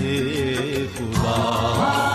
رہے خدا۔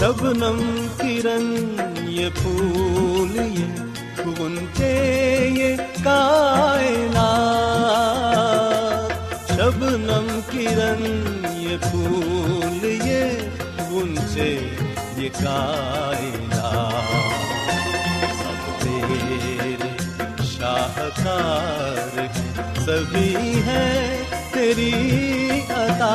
شبنم کرن یہ پھول یہ گنچے یہ کائنات شبنم کرن یہ پھول یہ گنچے یہ کائنات سب تیرے شاہکار سبھی ہے تیری عطا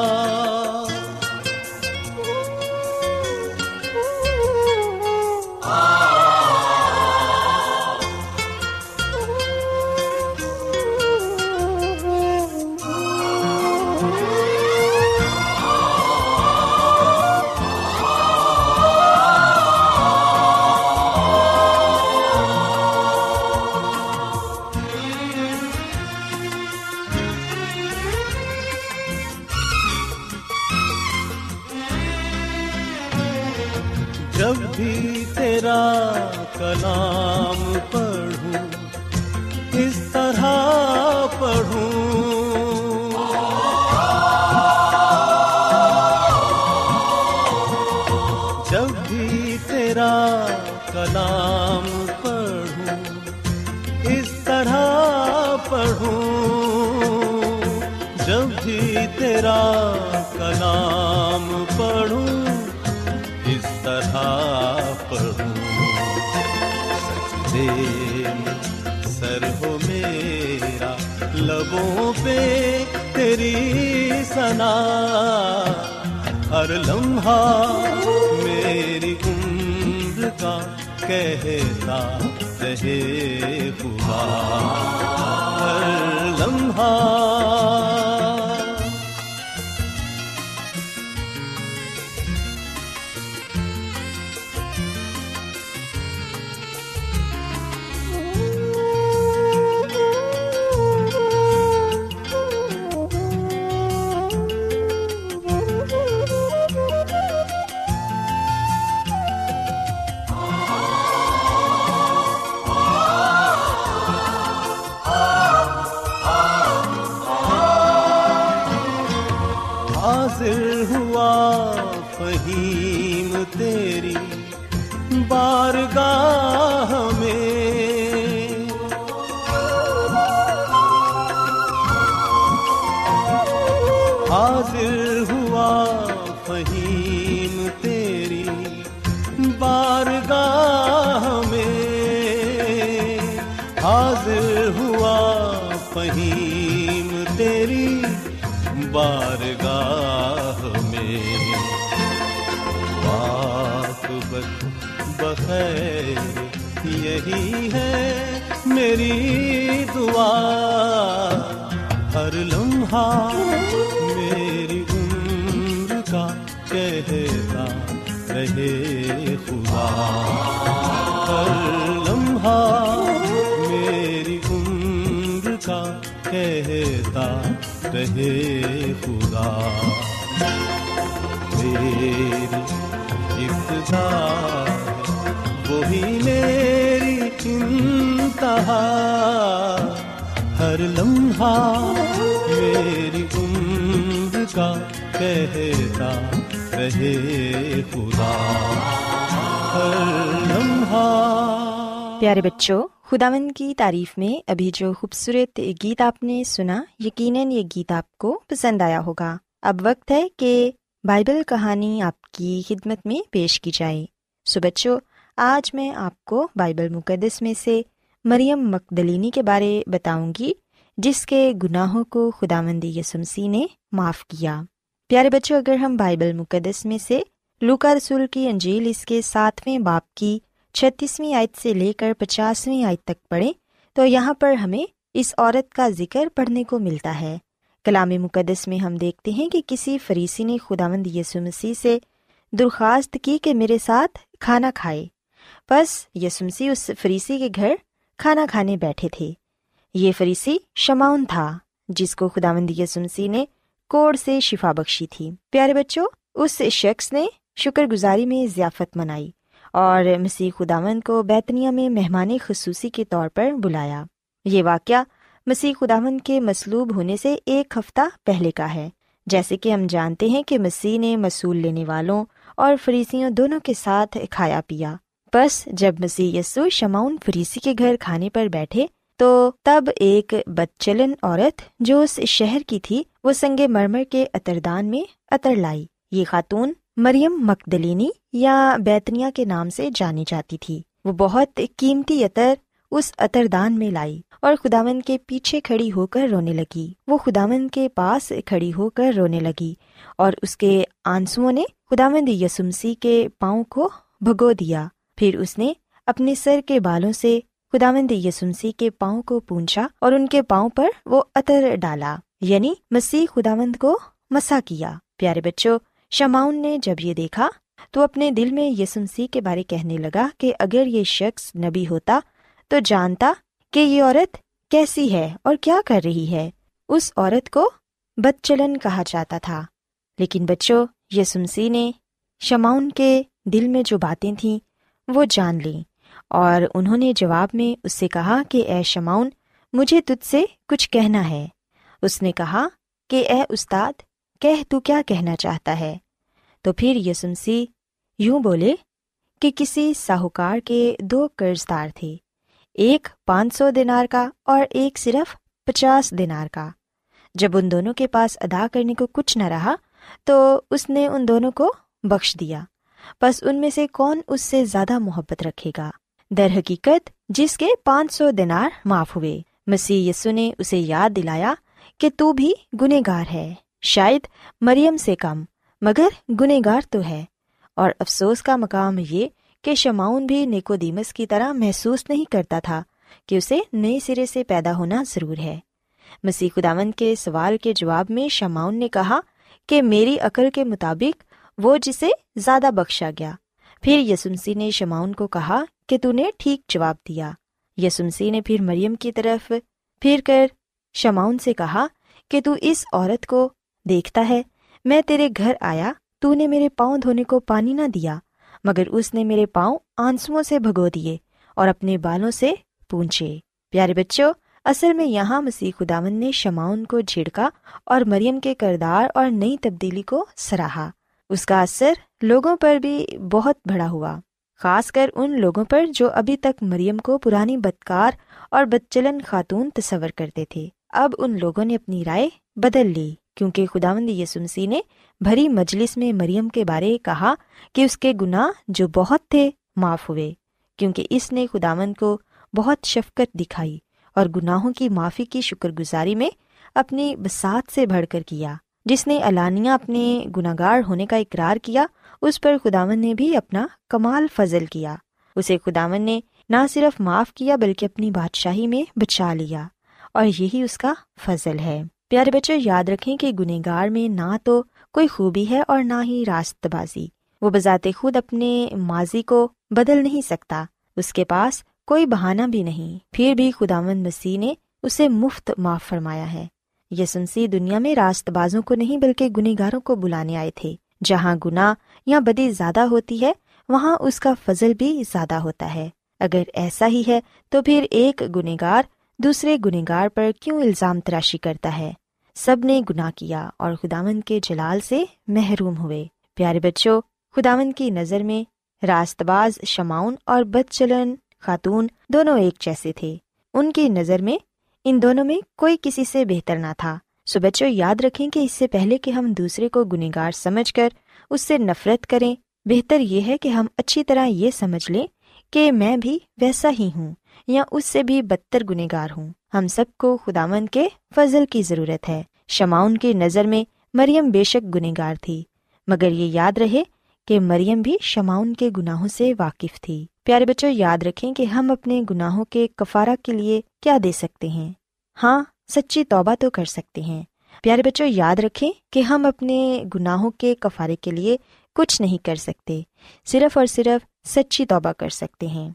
میں سر ہو میرا، لبوں پہ تیری سنا ہر لمحہ میری عمر کا کہتا رہے خدا ہر لمحہ حاضر ہوا فہیم تیری بارگاہ میں۔ حاضر ہوا فہیم تیری بارگاہ میں۔ حاضر ہوا فہیم بخیر یہی ہے میری دعا۔ ہر لمحہ میری عمر کا کہتا رہے خدا۔ ہر لمحہ میری عمر کا کہتا رہے خدا۔ میری ابتدا وہی میری انتہا۔ ہر لمحہ میری عمر کا کہتا رہے خدا۔ ہر لمحہ۔ پیارے بچوں خداون کی تعریف میں ابھی جو خوبصورت گیت آپ نے سنا، یقیناً یہ گیت آپ کو پسند آیا ہوگا۔ اب وقت ہے کہ بائبل کہانی آپ کی خدمت میں پیش کی جائے۔ سو بچوں آج میں آپ کو بائبل مقدس میں سے مریم مقدلینی کے بارے بتاؤں گی، جس کے گناہوں کو خدا مندی یسمسی نے معاف کیا۔ پیارے بچوں، اگر ہم بائبل مقدس میں سے لوکا رسول کی انجیل اس کے ساتویں باپ کی چھتیسویں آیت سے لے کر پچاسویں آیت تک پڑھیں، تو یہاں پر ہمیں اس عورت کا ذکر پڑھنے کو ملتا ہے۔ کلام مقدس میں ہم دیکھتے ہیں کہ کسی فریسی نے خدا مند یسو مسیح سے درخواست کی کہ میرے ساتھ کھانا کھائے۔ بس یسمسی اس فریسی کے گھر کھانا کھانے بیٹھے تھے۔ یہ فریسی شماؤن تھا، جس کو خدا مند یسمسی نے کوڑ سے شفا بخشی تھی۔ پیارے بچوں، اس شخص نے شکر گزاری میں ضیافت منائی اور مسیح خداوند کو بیتنیا میں مہمان خصوصی کے طور پر بلایا۔ یہ واقعہ مسیح خداوند کے مصلوب ہونے سے ایک ہفتہ پہلے کا ہے۔ جیسے کہ ہم جانتے ہیں کہ مسیح نے مصول لینے والوں اور فریسیوں دونوں کے ساتھ کھایا پیا۔ بس جب مسیح یسو شماؤن فریسی کے گھر کھانے پر بیٹھے تو تب ایک بدچلن عورت جو اس شہر کی تھی، وہ سنگ مرمر کے اتردان میں اتر لائی۔ یہ خاتون مریم مقدلینی یا بیتنیا کے نام سے جانی جاتی تھی۔ وہ بہت قیمتی عطر اس اتردان میں لائی اور خداون کے پیچھے کھڑی ہو کر رونے لگی۔ وہ خداون کے پاس کھڑی ہو کر رونے لگی اور اس کے آنسو نے خداوند یسمسی کے پاؤں کو بھگو دیا۔ پھر اس نے اپنے سر کے بالوں سے خداوند یسمسی کے پاؤں کو پونچھا اور ان کے پاؤں پر وہ عطر ڈالا یعنی مسیح خداوند کو مسا کیا۔ پیارے بچوں شماؤن نے جب یہ دیکھا تو اپنے دل میں یسمسی کے بارے کہنے لگا کہ اگر یہ شخص نبی ہوتا تو جانتا کہ یہ عورت کیسی ہے اور کیا کر رہی ہے۔ اس عورت کو بد چلن کہا جاتا تھا۔ لیکن بچوں یسمسی نے شماؤن کے دل میں جو باتیں تھیں وہ جان لیں اور انہوں نے جواب میں اس سے کہا کہ اے شماؤن مجھے تجھ سے کچھ کہنا ہے۔ اس نے کہا کہ اے استاد، کہہ تو کیا کہنا چاہتا ہے؟ تو پھر یسمسی یوں بولے کہ کسی ساہوکار کے دو قرض دار تھے، ایک پانچ سو دینار کا اور ایک صرف پچاس دینار کا۔ جب ان دونوں کے پاس ادا کرنے کو کچھ نہ رہا تو اس نے ان دونوں کو بخش دیا۔ بس ان میں سے کون اس سے زیادہ محبت رکھے گا؟ در حقیقت، جس کے پانچ سو دینار معاف ہوئے۔ مسیح یسو نے اسے یاد دلایا کہ تو بھی گنہ گار ہے۔ شاید مریم سے کم، مگر گنہ گار تو ہے۔ اور افسوس کا مقام یہ کہ شماؤن بھی نیکو دیمس کی طرح محسوس نہیں کرتا تھا کہ اسے نئے سرے سے پیدا ہونا ضرور ہے۔ مسیح خداون کے سوال کے جواب میں شماؤن نے کہا کہ میری عقل کے مطابق وہ جسے زیادہ بخشا گیا۔ پھر یسمسی نے شماؤن کو کہا کہ تو نے ٹھیک جواب دیا۔ یسمسی نے پھر مریم کی طرف پھر کر شماؤن سے کہا کہ تو اس عورت کو دیکھتا ہے، میں تیرے گھر آیا، تو نے میرے پاؤں دھونے کو پانی نہ دیا، مگر اس نے میرے پاؤں آنسو سے بھگو دیے اور اپنے بالوں سے پونچھے۔ پیارے بچوں، اصل میں یہاں مسیح خداون نے شماؤن کو جھڑکا اور مریم کے کردار اور نئی تبدیلی کو سراہا۔ اس کا اثر لوگوں پر بھی بہت بڑا ہوا، خاص کر ان لوگوں پر جو ابھی تک مریم کو پرانی بدکار اور بدچلن خاتون تصور کرتے تھے۔ اب ان لوگوں نے اپنی رائے بدل لی، کیونکہ خداوند یسمسی نے بھری مجلس میں مریم کے بارے کہا کہ اس کے گناہ جو بہت تھے معاف ہوئے، کیونکہ اس نے خداوند کو بہت شفقت دکھائی اور گناہوں کی معافی کی شکر گزاری میں اپنی بسات سے بڑھ کر کیا۔ جس نے علانیہ اپنے گناگار ہونے کا اقرار کیا، اس پر خداون نے بھی اپنا کمال فضل کیا۔ اسے خداون نے نہ صرف معاف کیا، بلکہ اپنی بادشاہی میں بچا لیا، اور یہی اس کا فضل ہے۔ پیارے بچے، یاد رکھیں کہ گنہگار میں نہ تو کوئی خوبی ہے اور نہ ہی راست بازی۔ وہ بذات خود اپنے ماضی کو بدل نہیں سکتا، اس کے پاس کوئی بہانہ بھی نہیں۔ پھر بھی خداون مسیح نے اسے مفت معاف فرمایا ہے۔ یسنسی دنیا میں راست بازوں کو نہیں بلکہ گنہگاروں کو بلانے آئے تھے۔ جہاں گنا یا بدی زیادہ ہوتی ہے، وہاں اس کا فضل بھی زیادہ ہوتا ہے۔ اگر ایسا ہی ہے، تو پھر ایک گنےگار دوسرے گنےگار پر کیوں الزام تراشی کرتا ہے؟ سب نے گناہ کیا اور خداون کے جلال سے محروم ہوئے۔ پیارے بچوں خداون کی نظر میں راست باز شماؤن اور بد چلن خاتون دونوں ایک جیسے تھے۔ ان کی نظر میں ان دونوں میں کوئی کسی سے بہتر نہ تھا۔ سو بچوں، یاد رکھیں کہ اس سے پہلے کہ ہم دوسرے کو گنےگار سمجھ کر اس سے نفرت کریں، بہتر یہ ہے کہ ہم اچھی طرح یہ سمجھ لیں کہ میں بھی ویسا ہی ہوں یا اس سے بھی بدتر گنےگار ہوں۔ ہم سب کو خدامن کے فضل کی ضرورت ہے۔ شماؤن کی نظر میں مریم بے شک گنےگار تھی، مگر یہ یاد رہے کہ مریم بھی شماؤن کے گناہوں سے واقف تھی۔ پیارے بچوں، یاد رکھیں کہ ہم اپنے گناہوں کے کفارہ کے لیے کیا دے سکتے ہیں؟ ہاں سچی توبہ تو کر سکتے ہیں۔ پیارے بچوں، یاد رکھیں کہ ہم اپنے گناہوں کے کفارے کے لیے کچھ نہیں کر سکتے، صرف اور صرف سچی توبہ کر سکتے ہیں۔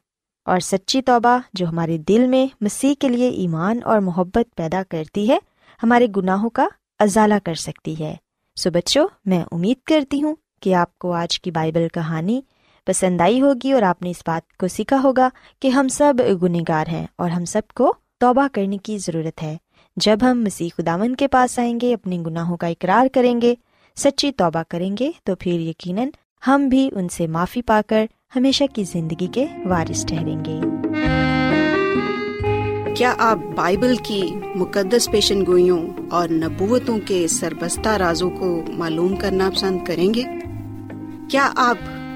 اور سچی توبہ جو ہمارے دل میں مسیح کے لیے ایمان اور محبت پیدا کرتی ہے، ہمارے گناہوں کا ازالہ کر سکتی ہے۔ سو بچوں، میں امید کرتی ہوں کہ آپ کو آج کی بائبل کہانی پسند آئی ہوگی اور آپ نے اس بات کو سیکھا ہوگا کہ ہم سب گنےگار ہیں اور ہم سب کو توبہ کرنے کی ضرورت ہے۔ جب ہم مسیح خداون کے پاس آئیں گے، اپنے گناہوں کا اقرار کریں گے، سچی توبہ کریں گے، تو پھر یقیناً ہم بھی ان سے معافی پا کر ہمیشہ کی زندگی کے وارث ٹھہریں گے۔ کیا آپ بائبل کی مقدس پیشن گوئیوں اور نبوتوں کے سربستہ رازوں کو معلوم کرنا پسند کریں گے؟ کیا آپ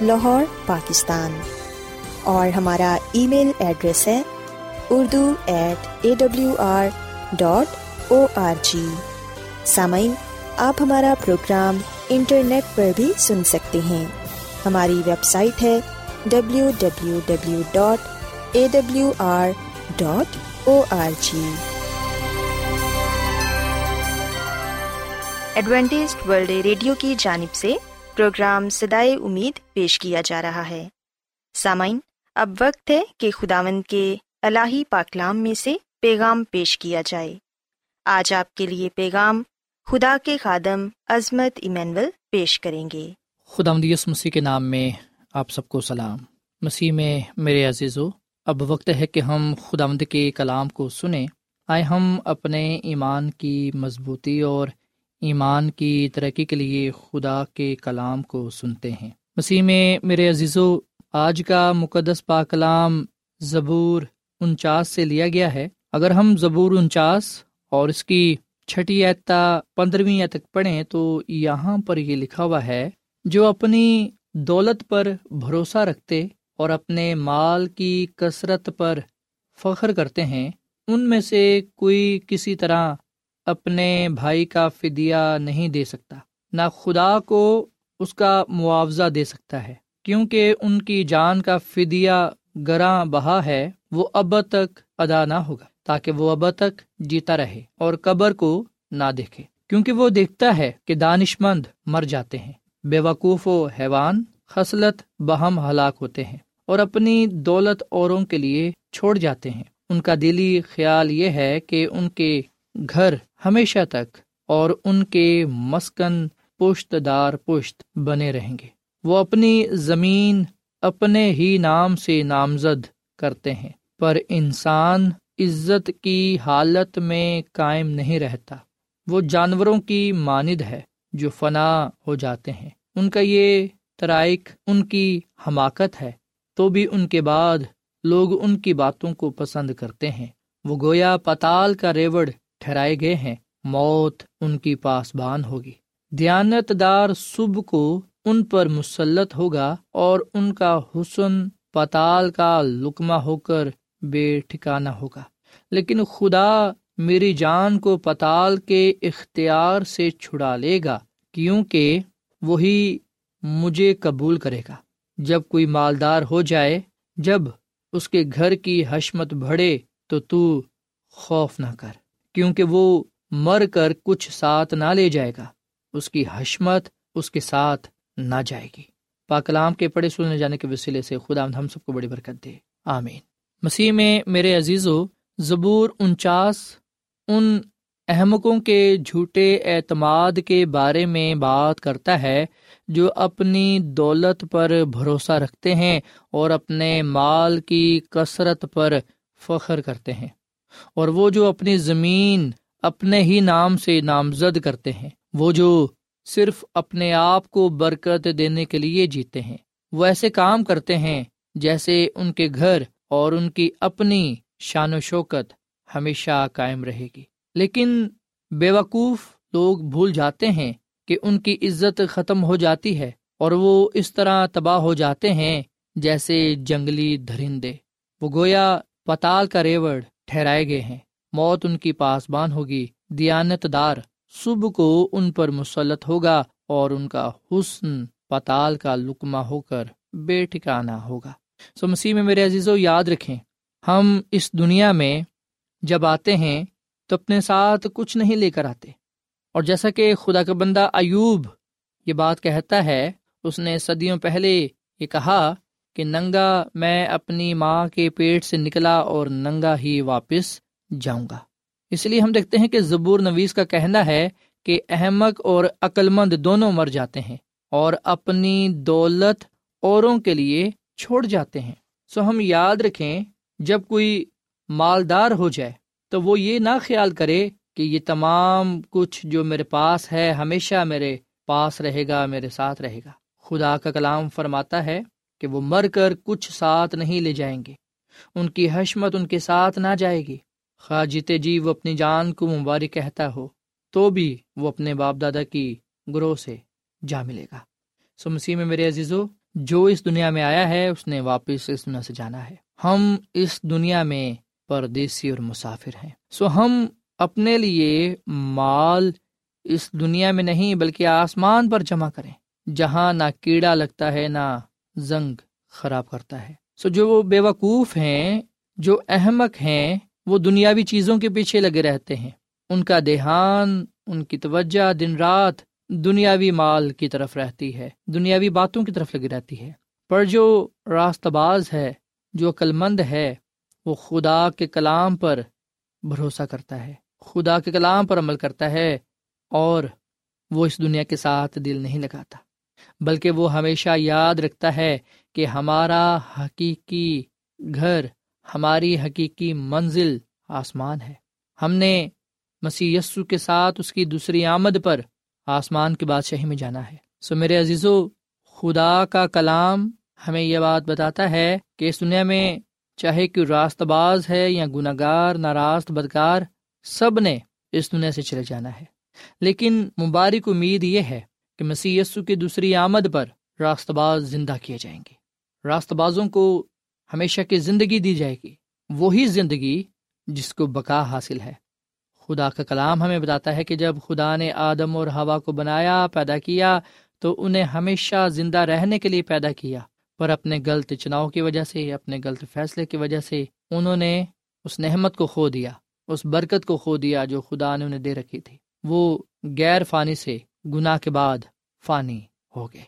لاہور، پاکستان۔ اور ہمارا ای میل ایڈریس ہے Urdu at A W R dot O R G سامعین، آپ ہمارا پروگرام انٹرنیٹ پر بھی سن سکتے ہیں۔ ہماری ویب سائٹ ہے W W W dot A W R dot O R G Adventist world radio کی جانب سے پروگرام سدائے امید پیش کیا جا رہا ہے۔ سامعین، اب وقت ہے کہ خداوند کے الہی پاکلام میں سے پیغام پیش کیا جائے۔ آج آپ کے لیے پیغام خدا کے خادم عظمت ایمینول پیش کریں گے۔ خدا مدیس مسیح کے نام میں آپ سب کو سلام۔ مسیح میں میرے عزیز و اب وقت ہے کہ ہم خدا مد کے کلام کو سنیں۔ آئے ہم اپنے ایمان کی مضبوطی اور ایمان کی ترقی کے لیے خدا کے کلام کو سنتے ہیں۔ مسیح میں میرے عزیز و آج کا مقدس پاکلام زبور انچاس سے لیا گیا ہے۔ اگر ہم زبور انچاس اور اس کی چھٹی ایتا پندرہویں تک پڑھیں تو یہاں پر یہ لکھا ہوا ہے، جو اپنی دولت پر بھروسہ رکھتے اور اپنے مال کی کثرت پر فخر کرتے ہیں، ان میں سے کوئی کسی طرح اپنے بھائی کا فدیہ نہیں دے سکتا۔ نہ خدا کو اس کا معاوضہ دے سکتا ہے، کیونکہ ان کی جان کا فدیہ گراں بہا ہے، وہ اب تک ادا نہ ہوگا، تاکہ وہ اب تک جیتا رہے اور قبر کو نہ دیکھے۔ کیونکہ وہ دیکھتا ہے کہ دانش مند مر جاتے ہیں، بے وقوف و حیوان، خصلت بہم ہلاک ہوتے ہیں اور اپنی دولت اوروں کے لیے چھوڑ جاتے ہیں۔ ان کا دلی خیال یہ ہے کہ ان کے گھر ہمیشہ تک اور ان کے مسکن پشت دار پشت بنے رہیں گے۔ وہ اپنی زمین اپنے ہی نام سے نامزد کرتے ہیں، پر انسان عزت کی حالت میں قائم نہیں رہتا۔ وہ جانوروں کی ماند ہے جو فنا ہو جاتے ہیں۔ ان کا یہ ترائق ان کی حماقت ہے۔ تو بھی ان کے بعد لوگ ان کی باتوں کو پسند کرتے ہیں۔ وہ گویا پتال کا ریوڑ ٹھہرائے گئے ہیں، موت ان کی پاسبان ہوگی۔ دیانت دار صبح کو ان پر مسلط ہوگا اور ان کا حسن پتال کا لکما ہو کر بے ٹھکانا ہوگا۔ لیکن خدا میری جان کو پتال کے اختیار سے چھڑا لے گا، کیونکہ وہی مجھے قبول کرے گا۔ جب کوئی مالدار ہو جائے، جب اس کے گھر کی حشمت بڑھے، تو تو خوف نہ کر۔ کیونکہ وہ مر کر کچھ ساتھ نہ لے جائے گا۔ اس کی حشمت اس کے ساتھ نہ جائے گی۔ پاکلام کے پڑھے سننے جانے کے وسیلے سے خدا ہم سب کو بڑی برکت دے۔ آمین۔ مسیح میں میرے عزیز و زبور انچاس ان احمقوں کے جھوٹے اعتماد کے بارے میں بات کرتا ہے جو اپنی دولت پر بھروسہ رکھتے ہیں اور اپنے مال کی کثرت پر فخر کرتے ہیں۔ اور وہ جو اپنی زمین اپنے ہی نام سے نامزد کرتے ہیں، وہ جو صرف اپنے آپ کو برکت دینے کے لیے جیتے ہیں، وہ ایسے کام کرتے ہیں جیسے ان کے گھر اور ان کی اپنی شان و شوکت ہمیشہ قائم رہے گی۔ لیکن بے وقوف لوگ بھول جاتے ہیں کہ ان کی عزت ختم ہو جاتی ہے اور وہ اس طرح تباہ ہو جاتے ہیں جیسے جنگلی درندے۔ وہ گویا پتال کا ریوڑ ٹھہرائے گئے ہیں۔ موت ان کی پاسبان ہوگی۔ دیانت دار صبح کو ان پر مسلط ہوگا اور ان کا حسن پتال کا لکما ہو کر بے ٹھکانا ہوگا۔ سو مسیح میں میرے عزیز و یاد رکھیں، ہم اس دنیا میں جب آتے ہیں تو اپنے ساتھ کچھ نہیں لے کر آتے۔ اور جیسا کہ خدا کا بندہ ایوب یہ بات کہتا ہے، اس نے صدیوں پہلے یہ کہا کہ ننگا میں اپنی ماں کے پیٹ سے نکلا اور ننگا ہی واپس جاؤں گا۔ اس لیے ہم دیکھتے ہیں کہ زبور نویس کا کہنا ہے کہ احمد اور عقل مند دونوں مر جاتے ہیں اور اپنی دولت اوروں کے لیے چھوڑ جاتے ہیں۔ سو ہم یاد رکھیں، جب کوئی مالدار ہو جائے تو وہ یہ نہ خیال کرے کہ یہ تمام کچھ جو میرے پاس ہے ہمیشہ میرے پاس رہے گا، میرے ساتھ رہے گا۔ خدا کا کلام فرماتا ہے کہ وہ مر کر کچھ ساتھ نہیں لے جائیں گے۔ ان کی حشمت ان کے ساتھ نہ جائے گی۔ خواہ جیتے جی وہ اپنی جان کو مبارک کہتا ہو، تو بھی وہ اپنے باپ دادا کی گروہ سے جا ملے گا۔ سو مسیح میں میرے عزیزو، جو اس دنیا میں آیا ہے، اس نے واپس اس دنیا سے جانا ہے۔ ہم اس دنیا میں پردیسی اور مسافر ہیں۔ سو ہم اپنے لیے مال اس دنیا میں نہیں، بلکہ آسمان پر جمع کریں۔ جہاں نہ کیڑا لگتا ہے، نہ زنگ خراب کرتا ہے۔ سو جو بے وقوف ہیں، جو احمق ہیں، وہ دنیاوی چیزوں کے پیچھے لگے رہتے ہیں۔ ان کا دیہان ان کی توجہ دن رات دنیاوی مال کی طرف رہتی ہے، دنیاوی باتوں کی طرف لگی رہتی ہے۔ پر جو راست باز ہے، جو عقل مند ہے، وہ خدا کے کلام پر بھروسہ کرتا ہے۔ خدا کے کلام پر عمل کرتا ہے اور وہ اس دنیا کے ساتھ دل نہیں لگاتا۔ بلکہ وہ ہمیشہ یاد رکھتا ہے کہ ہمارا حقیقی گھر، ہماری حقیقی منزل آسمان ہے۔ ہم نے مسیح یسو کے ساتھ اس کی دوسری آمد پر آسمان کی بادشاہی میں جانا ہے۔ سو میرے عزیز و خدا کا کلام ہمیں یہ بات بتاتا ہے کہ اس دنیا میں چاہے کہ راست باز ہے یا گناہ گار ناراست بدکار، سب نے اس دنیا سے چلے جانا ہے۔ لیکن مبارک امید یہ ہے کہ مسیح یسو کی دوسری آمد پر راست باز زندہ کیے جائیں گے۔ راست بازوں کو ہمیشہ کی زندگی دی جائے گی۔ وہی زندگی جس کو بقا حاصل ہے۔ خدا کا کلام ہمیں بتاتا ہے کہ جب خدا نے آدم اور ہوا کو بنایا، پیدا کیا، تو انہیں ہمیشہ زندہ رہنے کے لیے پیدا کیا۔ پر اپنے غلط چناؤ کی وجہ سے، اپنے غلط فیصلے کی وجہ سے انہوں نے اس نحمت کو کھو دیا، اس برکت کو کھو دیا جو خدا نے انہیں دے رکھی تھی۔ وہ غیر فانی سے گناہ کے بعد فانی ہو گئے۔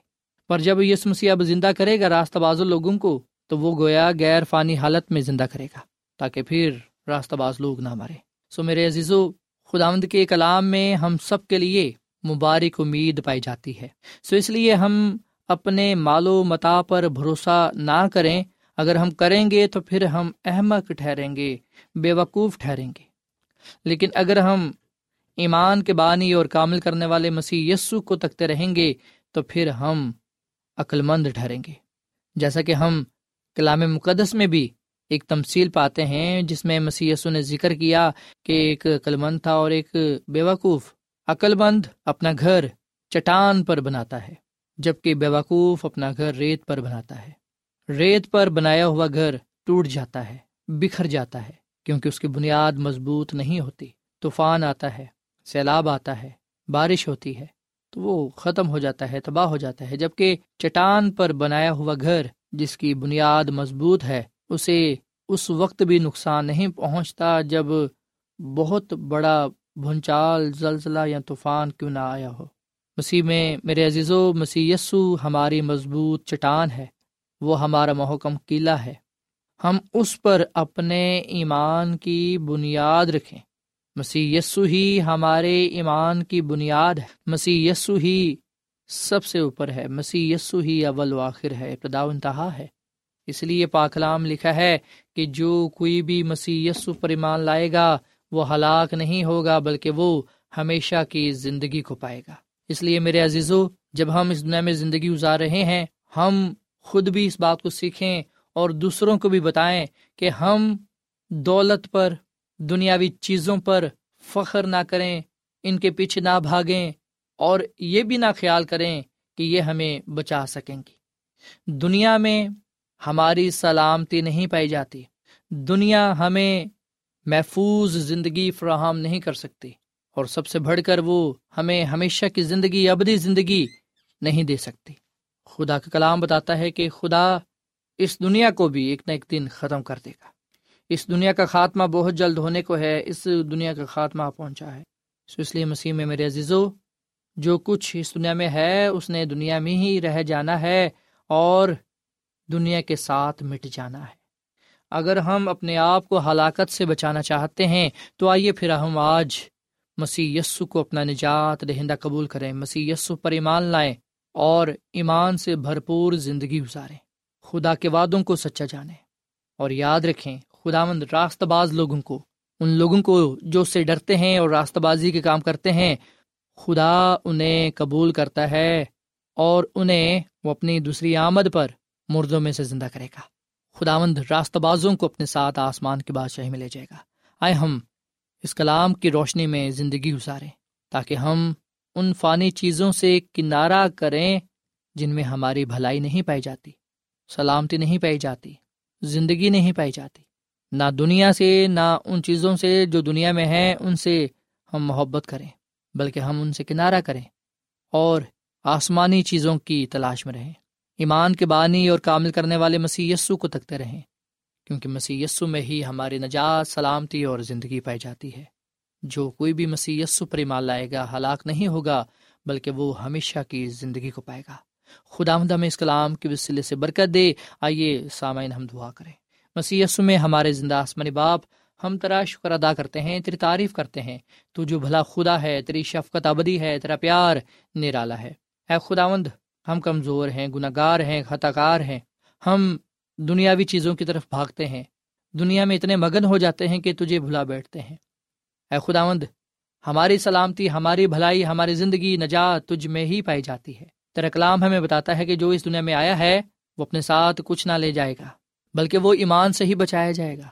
پر جب یس مسیح اب زندہ کرے گا راستہ باز لوگوں کو، تو وہ گویا غیر فانی حالت میں زندہ کرے گا، تاکہ پھر راستہ باز لوگ نہ مرے۔ سو میرے عزیزو، خداوند کے کلام میں ہم سب کے لیے مبارک امید پائی جاتی ہے۔ سو اس لیے ہم اپنے مال و متا پر بھروسہ نہ کریں۔ اگر ہم کریں گے تو پھر ہم احمد ٹھہریں گے، بے وقوف ٹھہریں گے۔ لیکن اگر ہم ایمان کے بانی اور کامل کرنے والے مسیح یسو کو تکتے رہیں گے تو پھر ہم عقل مند ٹھہریں گے۔ جیسا کہ ہم کلام مقدس میں بھی ایک تمصیل پاتے ہیں جس میں مسی نے ذکر کیا کہ ایک عقل مند تھا اور ایک بے وقوف عقل مند اپنا گھر چٹان پر بناتا ہے، جبکہ بے وقوف اپنا گھر ریت پر بناتا ہے۔ ریت پر بنایا ہوا گھر ٹوٹ جاتا ہے، بکھر جاتا ہے، کیونکہ اس کی بنیاد مضبوط نہیں ہوتی، طوفان آتا ہے۔ سیلاب آتا ہے، بارش ہوتی ہے، تو وہ ختم ہو جاتا ہے، تباہ ہو جاتا ہے، جبکہ چٹان پر بنایا ہوا گھر جس کی بنیاد مضبوط ہے، اسے اس وقت بھی نقصان نہیں پہنچتا جب بہت بڑا بھونچال زلزلہ یا طوفان کیوں نہ آیا ہو۔ مسیح میں میرے عزیز و مسیح یسو ہماری مضبوط چٹان ہے، وہ ہمارا محکم قلعہ ہے۔ ہم اس پر اپنے ایمان کی بنیاد رکھیں۔ مسیح یسو ہی ہمارے ایمان کی بنیاد ہے۔ مسیح یسو ہی سب سے اوپر ہے۔ مسیح یسو ہی اول و آخر ہے۔ ابتدا انتہا ہے۔ اس لیے پاکلام لکھا ہے کہ جو کوئی بھی مسیح یسو پر ایمان لائے گا، وہ ہلاک نہیں ہوگا، بلکہ وہ ہمیشہ کی زندگی کو پائے گا۔ اس لیے میرے عزیزو، جب ہم اس دنیا میں زندگی گزار رہے ہیں، ہم خود بھی اس بات کو سیکھیں اور دوسروں کو بھی بتائیں کہ ہم دولت پر دنیاوی چیزوں پر فخر نہ کریں، ان کے پیچھے نہ بھاگیں اور یہ بھی نہ خیال کریں کہ یہ ہمیں بچا سکیں گی۔ دنیا میں ہماری سلامتی نہیں پائی جاتی۔ دنیا ہمیں محفوظ زندگی فراہم نہیں کر سکتی۔ اور سب سے بڑھ کر وہ ہمیں ہمیشہ کی زندگی، ابدی زندگی نہیں دے سکتی۔ خدا کا کلام بتاتا ہے کہ خدا اس دنیا کو بھی ایک نہ ایک دن ختم کر دے گا۔ اس دنیا کا خاتمہ بہت جلد ہونے کو ہے، اس دنیا کا خاتمہ پہنچا ہے۔ اس لیے مسیح میں میرے عزیزو، جو کچھ اس دنیا میں ہے، اس نے دنیا میں ہی رہ جانا ہے اور دنیا کے ساتھ مٹ جانا ہے۔ اگر ہم اپنے آپ کو ہلاکت سے بچانا چاہتے ہیں، تو آئیے پھر ہم آج مسیح یسو کو اپنا نجات دہندہ قبول کریں۔ مسیح یسو پر ایمان لائیں اور ایمان سے بھرپور زندگی گزاریں۔ خدا کے وعدوں کو سچا جانیں اور یاد رکھیں خدا مند راست باز لوگوں کو، ان لوگوں کو جو سے ڈرتے ہیں اور راست بازی کے کام کرتے ہیں، خدا انہیں قبول کرتا ہے اور انہیں وہ اپنی دوسری آمد پر مردوں میں سے زندہ کرے گا۔ خدا مند راست بازوں کو اپنے ساتھ آسمان کے بادشاہی میں لے جائے گا۔ آئے ہم اس کلام کی روشنی میں زندگی گزاریں تاکہ ہم ان فانی چیزوں سے کنارہ کریں جن میں ہماری بھلائی نہیں پائی جاتی، سلامتی نہیں پائی جاتی، زندگی نہیں پائی جاتی۔ نہ دنیا سے، نہ ان چیزوں سے جو دنیا میں ہیں، ان سے ہم محبت کریں، بلکہ ہم ان سے کنارہ کریں اور آسمانی چیزوں کی تلاش میں رہیں۔ ایمان کے بانی اور کامل کرنے والے مسیح یسو کو تکتے رہیں، کیونکہ مسیح یسو میں ہی ہماری نجات، سلامتی اور زندگی پائی جاتی ہے۔ جو کوئی بھی مسیح یسو پر ایمان لائے گا، ہلاک نہیں ہوگا، بلکہ وہ ہمیشہ کی زندگی کو پائے گا۔ خدا مد ہمیں اس کلام کے وسیلے سے برکت دے۔ آئیے سامعین ہم دعا کریں۔ مسیح یسو میں ہمارے زندہ آسمانی باپ، ہم تیرا شکر ادا کرتے ہیں، تیری تعریف کرتے ہیں۔ تو جو بھلا خدا ہے، تیری شفقت ابدی ہے، تیرا پیار نرالا ہے۔ اے خداوند، ہم کمزور ہیں گناہ گار ہیں خطا کار ہیں۔ ہم دنیاوی چیزوں کی طرف بھاگتے ہیں۔ دنیا میں اتنے مگن ہو جاتے ہیں کہ تجھے بھلا بیٹھتے ہیں۔ اے خداوند، ہماری سلامتی، ہماری بھلائی، ہماری زندگی نجات تجھ میں ہی پائی جاتی ہے۔ تیرا کلام ہمیں بتاتا ہے کہ جو اس دنیا میں آیا ہے، وہ اپنے ساتھ کچھ نہ لے جائے گا۔ بلکہ وہ ایمان سے ہی بچایا جائے گا۔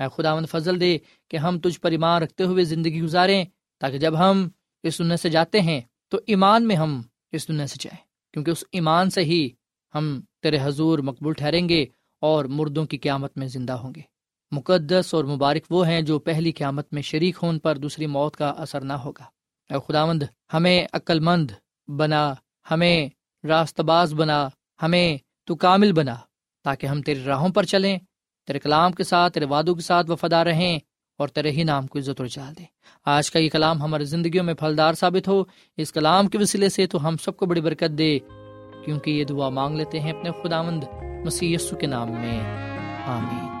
اے خدا مند فضل دے کہ ہم تجھ پر ایمان رکھتے ہوئے زندگی گزاریں تاکہ جب ہم اس دنیا سے جاتے ہیں تو ایمان میں ہم اس دنیا سے جائیں، کیونکہ اس ایمان سے ہی ہم تیرے حضور مقبول ٹھہریں گے اور مردوں کی قیامت میں زندہ ہوں گے۔ مقدس اور مبارک وہ ہیں جو پہلی قیامت میں شریک ہون پر دوسری موت کا اثر نہ ہوگا۔ اے خدا مند ہمیں عقل مند بنا، ہمیں راست باز بنا، ہمیں تو کامل بنا۔ تاکہ ہم تیری راہوں پر چلیں، تیرے کلام کے ساتھ، تیرے وادوں کے ساتھ وفادار رہیں اور تیرے ہی نام کو عزت و جال دیں۔ آج کا یہ کلام ہماری زندگیوں میں پھلدار ثابت ہو۔ اس کلام کے وسیلے سے تو ہم سب کو بڑی برکت دے، کیونکہ یہ دعا مانگ لیتے ہیں اپنے خدا مند مسی کے نام میں۔ آمین۔